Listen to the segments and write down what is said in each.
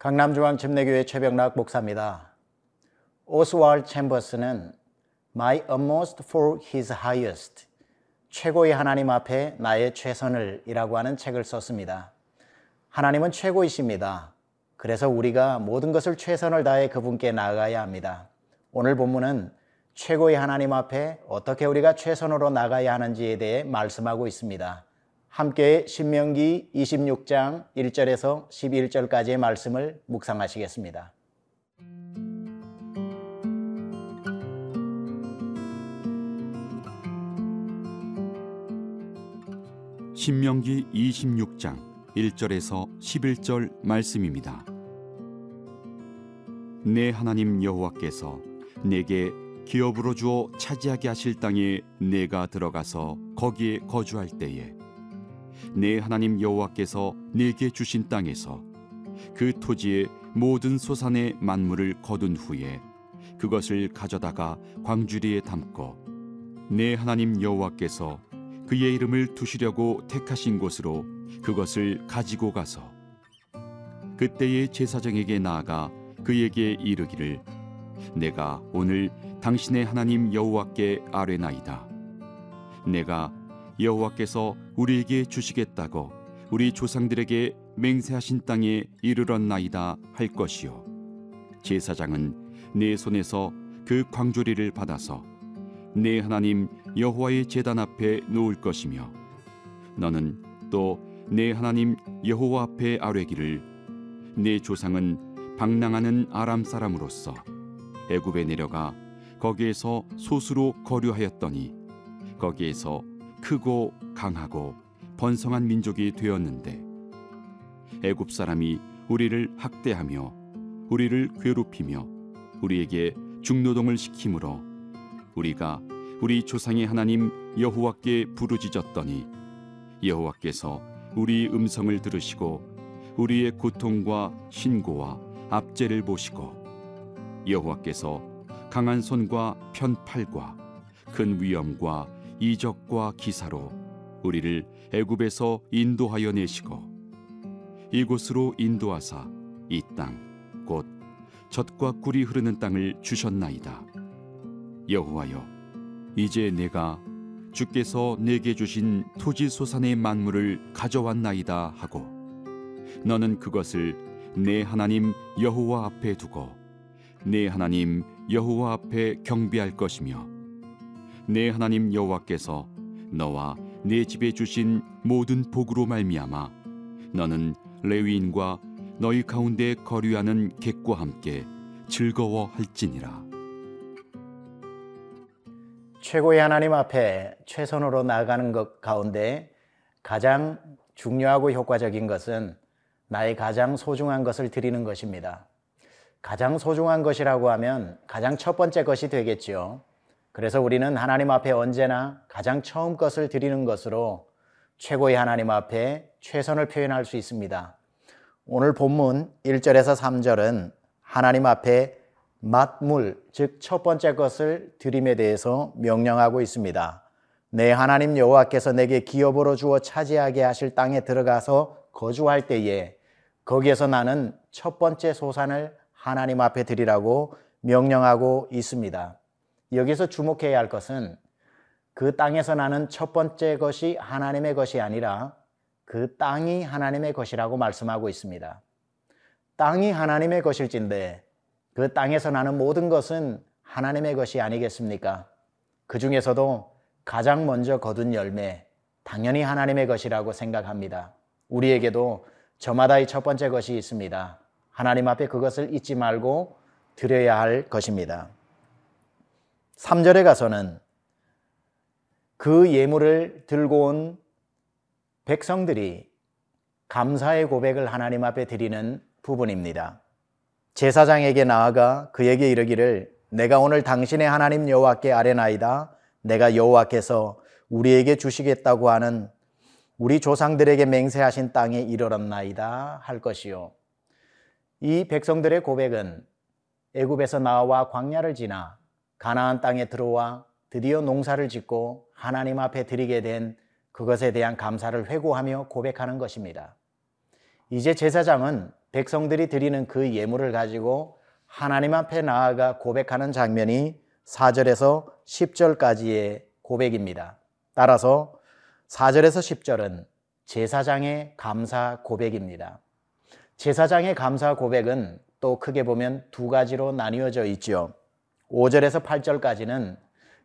강남중앙침례교회 최병락 목사입니다. 오스왈 챔버스는 My Utmost for His Highest 최고의 하나님 앞에 나의 최선을 이라고 하는 책을 썼습니다. 하나님은 최고이십니다. 그래서 우리가 모든 것을 최선을 다해 그분께 나아가야 합니다. 오늘 본문은 최고의 하나님 앞에 어떻게 우리가 최선으로 나가야 하는지에 대해 말씀하고 있습니다. 함께 신명기 26장 1절에서 11절까지의 말씀을 묵상하시겠습니다. 신명기 26장 1절에서 11절 말씀입니다. 내 하나님 여호와께서 내게 기업으로 주어 차지하게 하실 땅에 내가 들어가서 거기에 거주할 때에 내 하나님 여호와께서 내게 주신 땅에서 그 토지의 모든 소산의 만물을 거둔 후에 그것을 가져다가 광주리에 담고 내 하나님 여호와께서 그의 이름을 두시려고 택하신 곳으로 그것을 가지고 가서 그때의 제사장에게 나아가 그에게 이르기를 내가 오늘 당신의 하나님 여호와께 아뢰나이다. 내가 여호와께서 우리에게 주시겠다고 우리 조상들에게 맹세하신 땅에 이르렀나이다 할 것이요. 제사장은 내 손에서 그 광조리를 받아서 내 하나님 여호와의 제단 앞에 놓을 것이며 너는 또 내 하나님 여호와 앞에 아뢰기를 내 조상은 방랑하는 아람 사람으로서 애굽에 내려가 거기에서 소수로 거류하였더니 거기에서 크고 강하고 번성한 민족이 되었는데 애굽 사람이 우리를 학대하며 우리를 괴롭히며 우리에게 중노동을 시키므로 우리가 우리 조상의 하나님 여호와께 부르짖었더니 여호와께서 우리 음성을 들으시고 우리의 고통과 신고와 압제를 보시고 여호와께서 강한 손과 편팔과 큰 위엄과 이적과 기사로 우리를 애굽에서 인도하여 내시고 이곳으로 인도하사 이 땅 곧 젖과 꿀이 흐르는 땅을 주셨나이다. 여호와여 이제 내가 주께서 내게 주신 토지 소산의 만물을 가져왔나이다 하고 너는 그것을 내 하나님 여호와 앞에 두고 내 하나님 여호와 앞에 경배할 것이며 내 하나님 여호와께서 너와 내 집에 주신 모든 복으로 말미암아 너는 레위인과 너희 가운데 거류하는 객과 함께 즐거워할지니라. 최고의 하나님 앞에 최선으로 나아가는 것 가운데 가장 중요하고 효과적인 것은 나의 가장 소중한 것을 드리는 것입니다. 가장 소중한 것이라고 하면 가장 첫 번째 것이 되겠지요. 그래서 우리는 하나님 앞에 언제나 가장 처음 것을 드리는 것으로 최고의 하나님 앞에 최선을 표현할 수 있습니다. 오늘 본문 1절에서 3절은 하나님 앞에 맛물, 즉 첫 번째 것을 드림에 대해서 명령하고 있습니다. 내 하나님 여호와께서 내게 기업으로 주어 차지하게 하실 땅에 들어가서 거주할 때에 거기에서 나는 첫 번째 소산을 하나님 앞에 드리라고 명령하고 있습니다. 여기서 주목해야 할 것은 그 땅에서 나는 첫 번째 것이 하나님의 것이 아니라 그 땅이 하나님의 것이라고 말씀하고 있습니다. 땅이 하나님의 것일진데 그 땅에서 나는 모든 것은 하나님의 것이 아니겠습니까? 그 중에서도 가장 먼저 거둔 열매, 당연히 하나님의 것이라고 생각합니다. 우리에게도 저마다의 첫 번째 것이 있습니다. 하나님 앞에 그것을 잊지 말고 드려야 할 것입니다. 3절에 가서는 그 예물을 들고 온 백성들이 감사의 고백을 하나님 앞에 드리는 부분입니다. 제사장에게 나아가 그에게 이르기를 내가 오늘 당신의 하나님 여호와께 아뢰나이다. 내가 여호와께서 우리에게 주시겠다고 하는 우리 조상들에게 맹세하신 땅에 이르렀나이다 할 것이요. 이 백성들의 고백은 애굽에서 나와 광야를 지나 가나안 땅에 들어와 드디어 농사를 짓고 하나님 앞에 드리게 된 그것에 대한 감사를 회고하며 고백하는 것입니다. 이제 제사장은 백성들이 드리는 그 예물을 가지고 하나님 앞에 나아가 고백하는 장면이 4절에서 10절까지의 고백입니다. 따라서 4절에서 10절은 제사장의 감사 고백입니다. 제사장의 감사 고백은 또 크게 보면 두 가지로 나뉘어져 있죠. 5절에서 8절까지는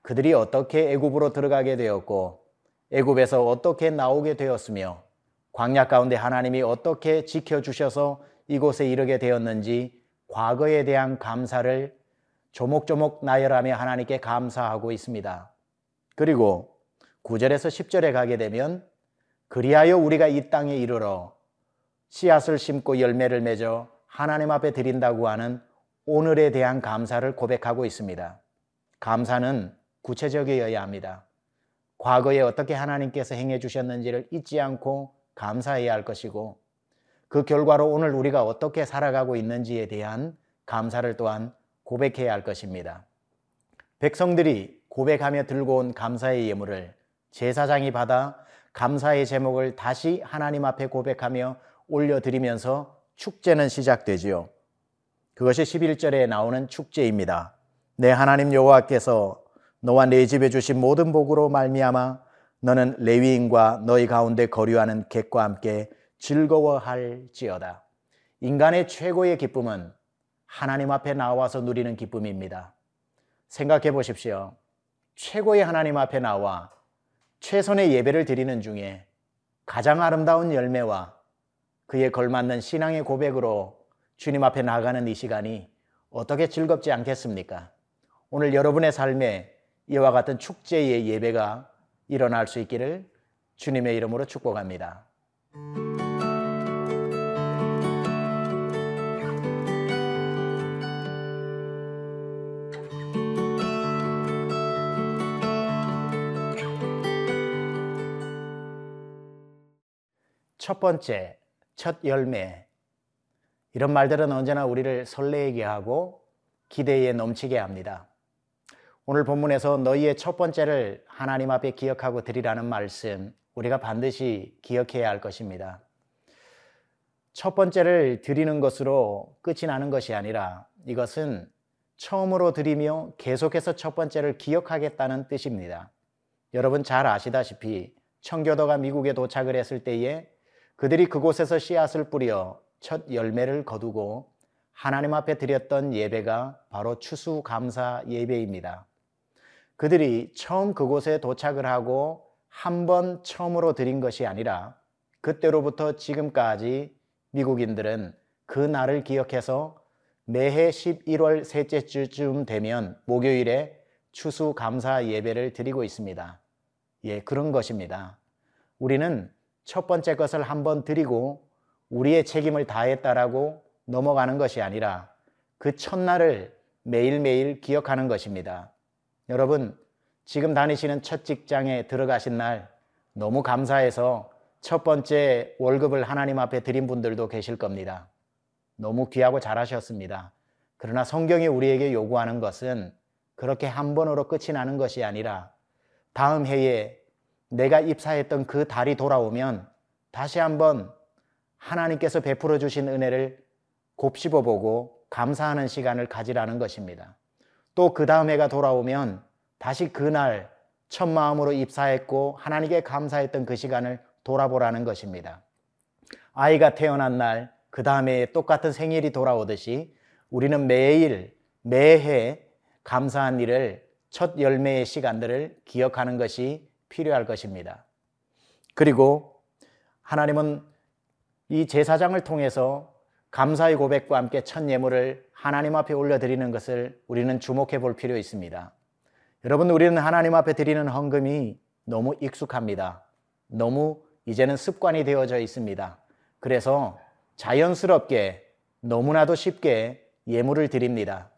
그들이 어떻게 애굽으로 들어가게 되었고 애굽에서 어떻게 나오게 되었으며 광야 가운데 하나님이 어떻게 지켜 주셔서 이곳에 이르게 되었는지 과거에 대한 감사를 조목조목 나열하며 하나님께 감사하고 있습니다. 그리고 9절에서 10절에 가게 되면 그리하여 우리가 이 땅에 이르러 씨앗을 심고 열매를 맺어 하나님 앞에 드린다고 하는 오늘에 대한 감사를 고백하고 있습니다. 감사는 구체적이어야 합니다. 과거에 어떻게 하나님께서 행해 주셨는지를 잊지 않고 감사해야 할 것이고 그 결과로 오늘 우리가 어떻게 살아가고 있는지에 대한 감사를 또한 고백해야 할 것입니다. 백성들이 고백하며 들고 온 감사의 예물을 제사장이 받아 감사의 제목을 다시 하나님 앞에 고백하며 올려드리면서 축제는 시작되지요. 그것이 11절에 나오는 축제입니다. 내 하나님 여호와께서 너와 내 집에 주신 모든 복으로 말미암아 너는 레위인과 너희 가운데 거류하는 객과 함께 즐거워할지어다. 인간의 최고의 기쁨은 하나님 앞에 나와서 누리는 기쁨입니다. 생각해 보십시오. 최고의 하나님 앞에 나와 최선의 예배를 드리는 중에 가장 아름다운 열매와 그에 걸맞는 신앙의 고백으로 주님 앞에 나가는 이 시간이 어떻게 즐겁지 않겠습니까? 오늘 여러분의 삶에 이와 같은 축제의 예배가 일어날 수 있기를 주님의 이름으로 축복합니다. 첫 번째, 첫 열매. 이런 말들은 언제나 우리를 설레게 하고 기대에 넘치게 합니다. 오늘 본문에서 너희의 첫 번째를 하나님 앞에 기억하고 드리라는 말씀, 우리가 반드시 기억해야 할 것입니다. 첫 번째를 드리는 것으로 끝이 나는 것이 아니라 이것은 처음으로 드리며 계속해서 첫 번째를 기억하겠다는 뜻입니다. 여러분 잘 아시다시피 청교도가 미국에 도착을 했을 때에 그들이 그곳에서 씨앗을 뿌려 첫 열매를 거두고 하나님 앞에 드렸던 예배가 바로 추수감사 예배입니다. 그들이 처음 그곳에 도착을 하고 한 번 처음으로 드린 것이 아니라 그때로부터 지금까지 미국인들은 그 날을 기억해서 매해 11월 셋째 주쯤 되면 목요일에 추수감사 예배를 드리고 있습니다. 예, 그런 것입니다. 우리는 첫 번째 것을 한번 드리고 우리의 책임을 다했다라고 넘어가는 것이 아니라 그 첫날을 매일매일 기억하는 것입니다. 여러분, 지금 다니시는 첫 직장에 들어가신 날 너무 감사해서 첫 번째 월급을 하나님 앞에 드린 분들도 계실 겁니다. 너무 귀하고 잘하셨습니다. 그러나 성경이 우리에게 요구하는 것은 그렇게 한 번으로 끝이 나는 것이 아니라 다음 해에 내가 입사했던 그 달이 돌아오면 다시 한번 하나님께서 베풀어 주신 은혜를 곱씹어 보고 감사하는 시간을 가지라는 것입니다. 또 그 다음 해가 돌아오면 다시 그날 첫 마음으로 입사했고 하나님께 감사했던 그 시간을 돌아보라는 것입니다. 아이가 태어난 날, 그 다음에 똑같은 생일이 돌아오듯이 우리는 매일, 매해 감사한 일을 첫 열매의 시간들을 기억하는 것이 필요할 것입니다. 그리고 하나님은 이 제사장을 통해서 감사의 고백과 함께 첫 예물을 하나님 앞에 올려드리는 것을 우리는 주목해 볼 필요 있습니다. 여러분, 우리는 하나님 앞에 드리는 헌금이 너무 익숙합니다. 너무 이제는 습관이 되어져 있습니다. 그래서 자연스럽게 너무나도 쉽게 예물을 드립니다.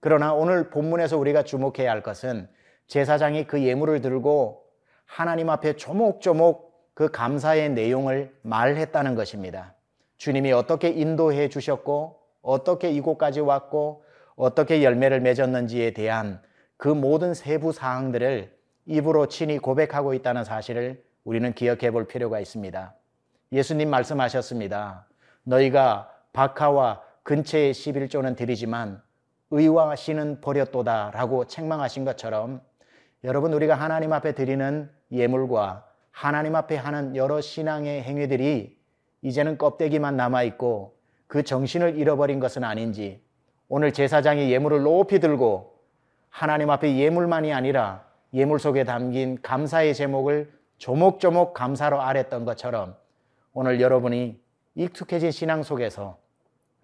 그러나 오늘 본문에서 우리가 주목해야 할 것은 제사장이 그 예물을 들고 하나님 앞에 조목조목 그 감사의 내용을 말했다는 것입니다. 주님이 어떻게 인도해 주셨고, 어떻게 이곳까지 왔고, 어떻게 열매를 맺었는지에 대한 그 모든 세부 사항들을 입으로 친히 고백하고 있다는 사실을 우리는 기억해 볼 필요가 있습니다. 예수님 말씀하셨습니다. 너희가 박하와 근처의 11조는 드리지만 의와 신은 버렸도다 라고 책망하신 것처럼 여러분 우리가 하나님 앞에 드리는 예물과 하나님 앞에 하는 여러 신앙의 행위들이 이제는 껍데기만 남아 있고 그 정신을 잃어버린 것은 아닌지 오늘 제사장이 예물을 높이 들고 하나님 앞에 예물만이 아니라 예물 속에 담긴 감사의 제목을 조목조목 감사로 아랬던 것처럼 오늘 여러분이 익숙해진 신앙 속에서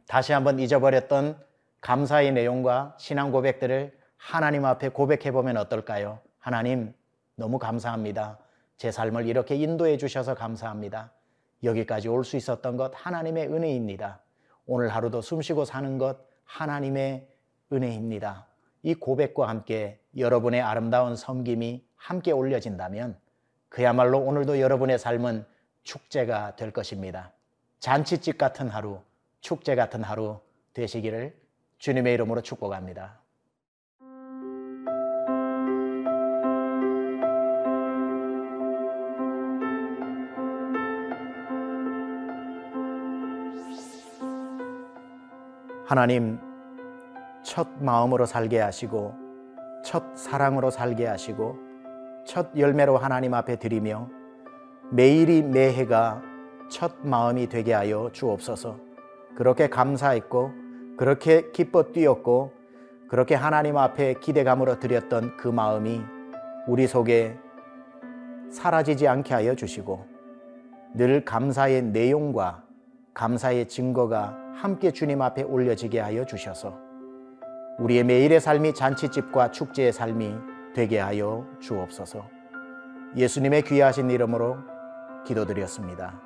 다시 한번 잊어버렸던 감사의 내용과 신앙 고백들을 하나님 앞에 고백해 보면 어떨까요? 하나님, 너무 감사합니다. 제 삶을 이렇게 인도해 주셔서 감사합니다. 여기까지 올 수 있었던 것 하나님의 은혜입니다. 오늘 하루도 숨쉬고 사는 것 하나님의 은혜입니다. 이 고백과 함께 여러분의 아름다운 섬김이 함께 올려진다면 그야말로 오늘도 여러분의 삶은 축제가 될 것입니다. 잔치집 같은 하루, 축제 같은 하루 되시기를 주님의 이름으로 축복합니다. 하나님, 첫 마음으로 살게 하시고, 첫 사랑으로 살게 하시고, 첫 열매로 하나님 앞에 드리며, 매일이 매해가 첫 마음이 되게 하여 주옵소서. 그렇게 감사했고, 그렇게 기뻐 뛰었고, 그렇게 하나님 앞에 기대감으로 드렸던 그 마음이 우리 속에 사라지지 않게 하여 주시고, 늘 감사의 내용과 감사의 증거가 함께 주님 앞에 올려지게 하여 주셔서 우리의 매일의 삶이 잔치집과 축제의 삶이 되게 하여 주옵소서. 예수님의 귀하신 이름으로 기도드렸습니다.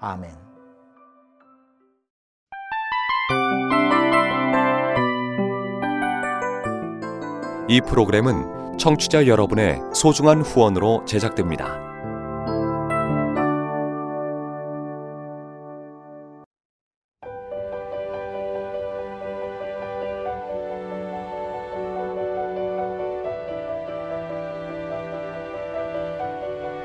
아멘. 이 프로그램은 청취자 여러분의 소중한 후원으로 제작됩니다.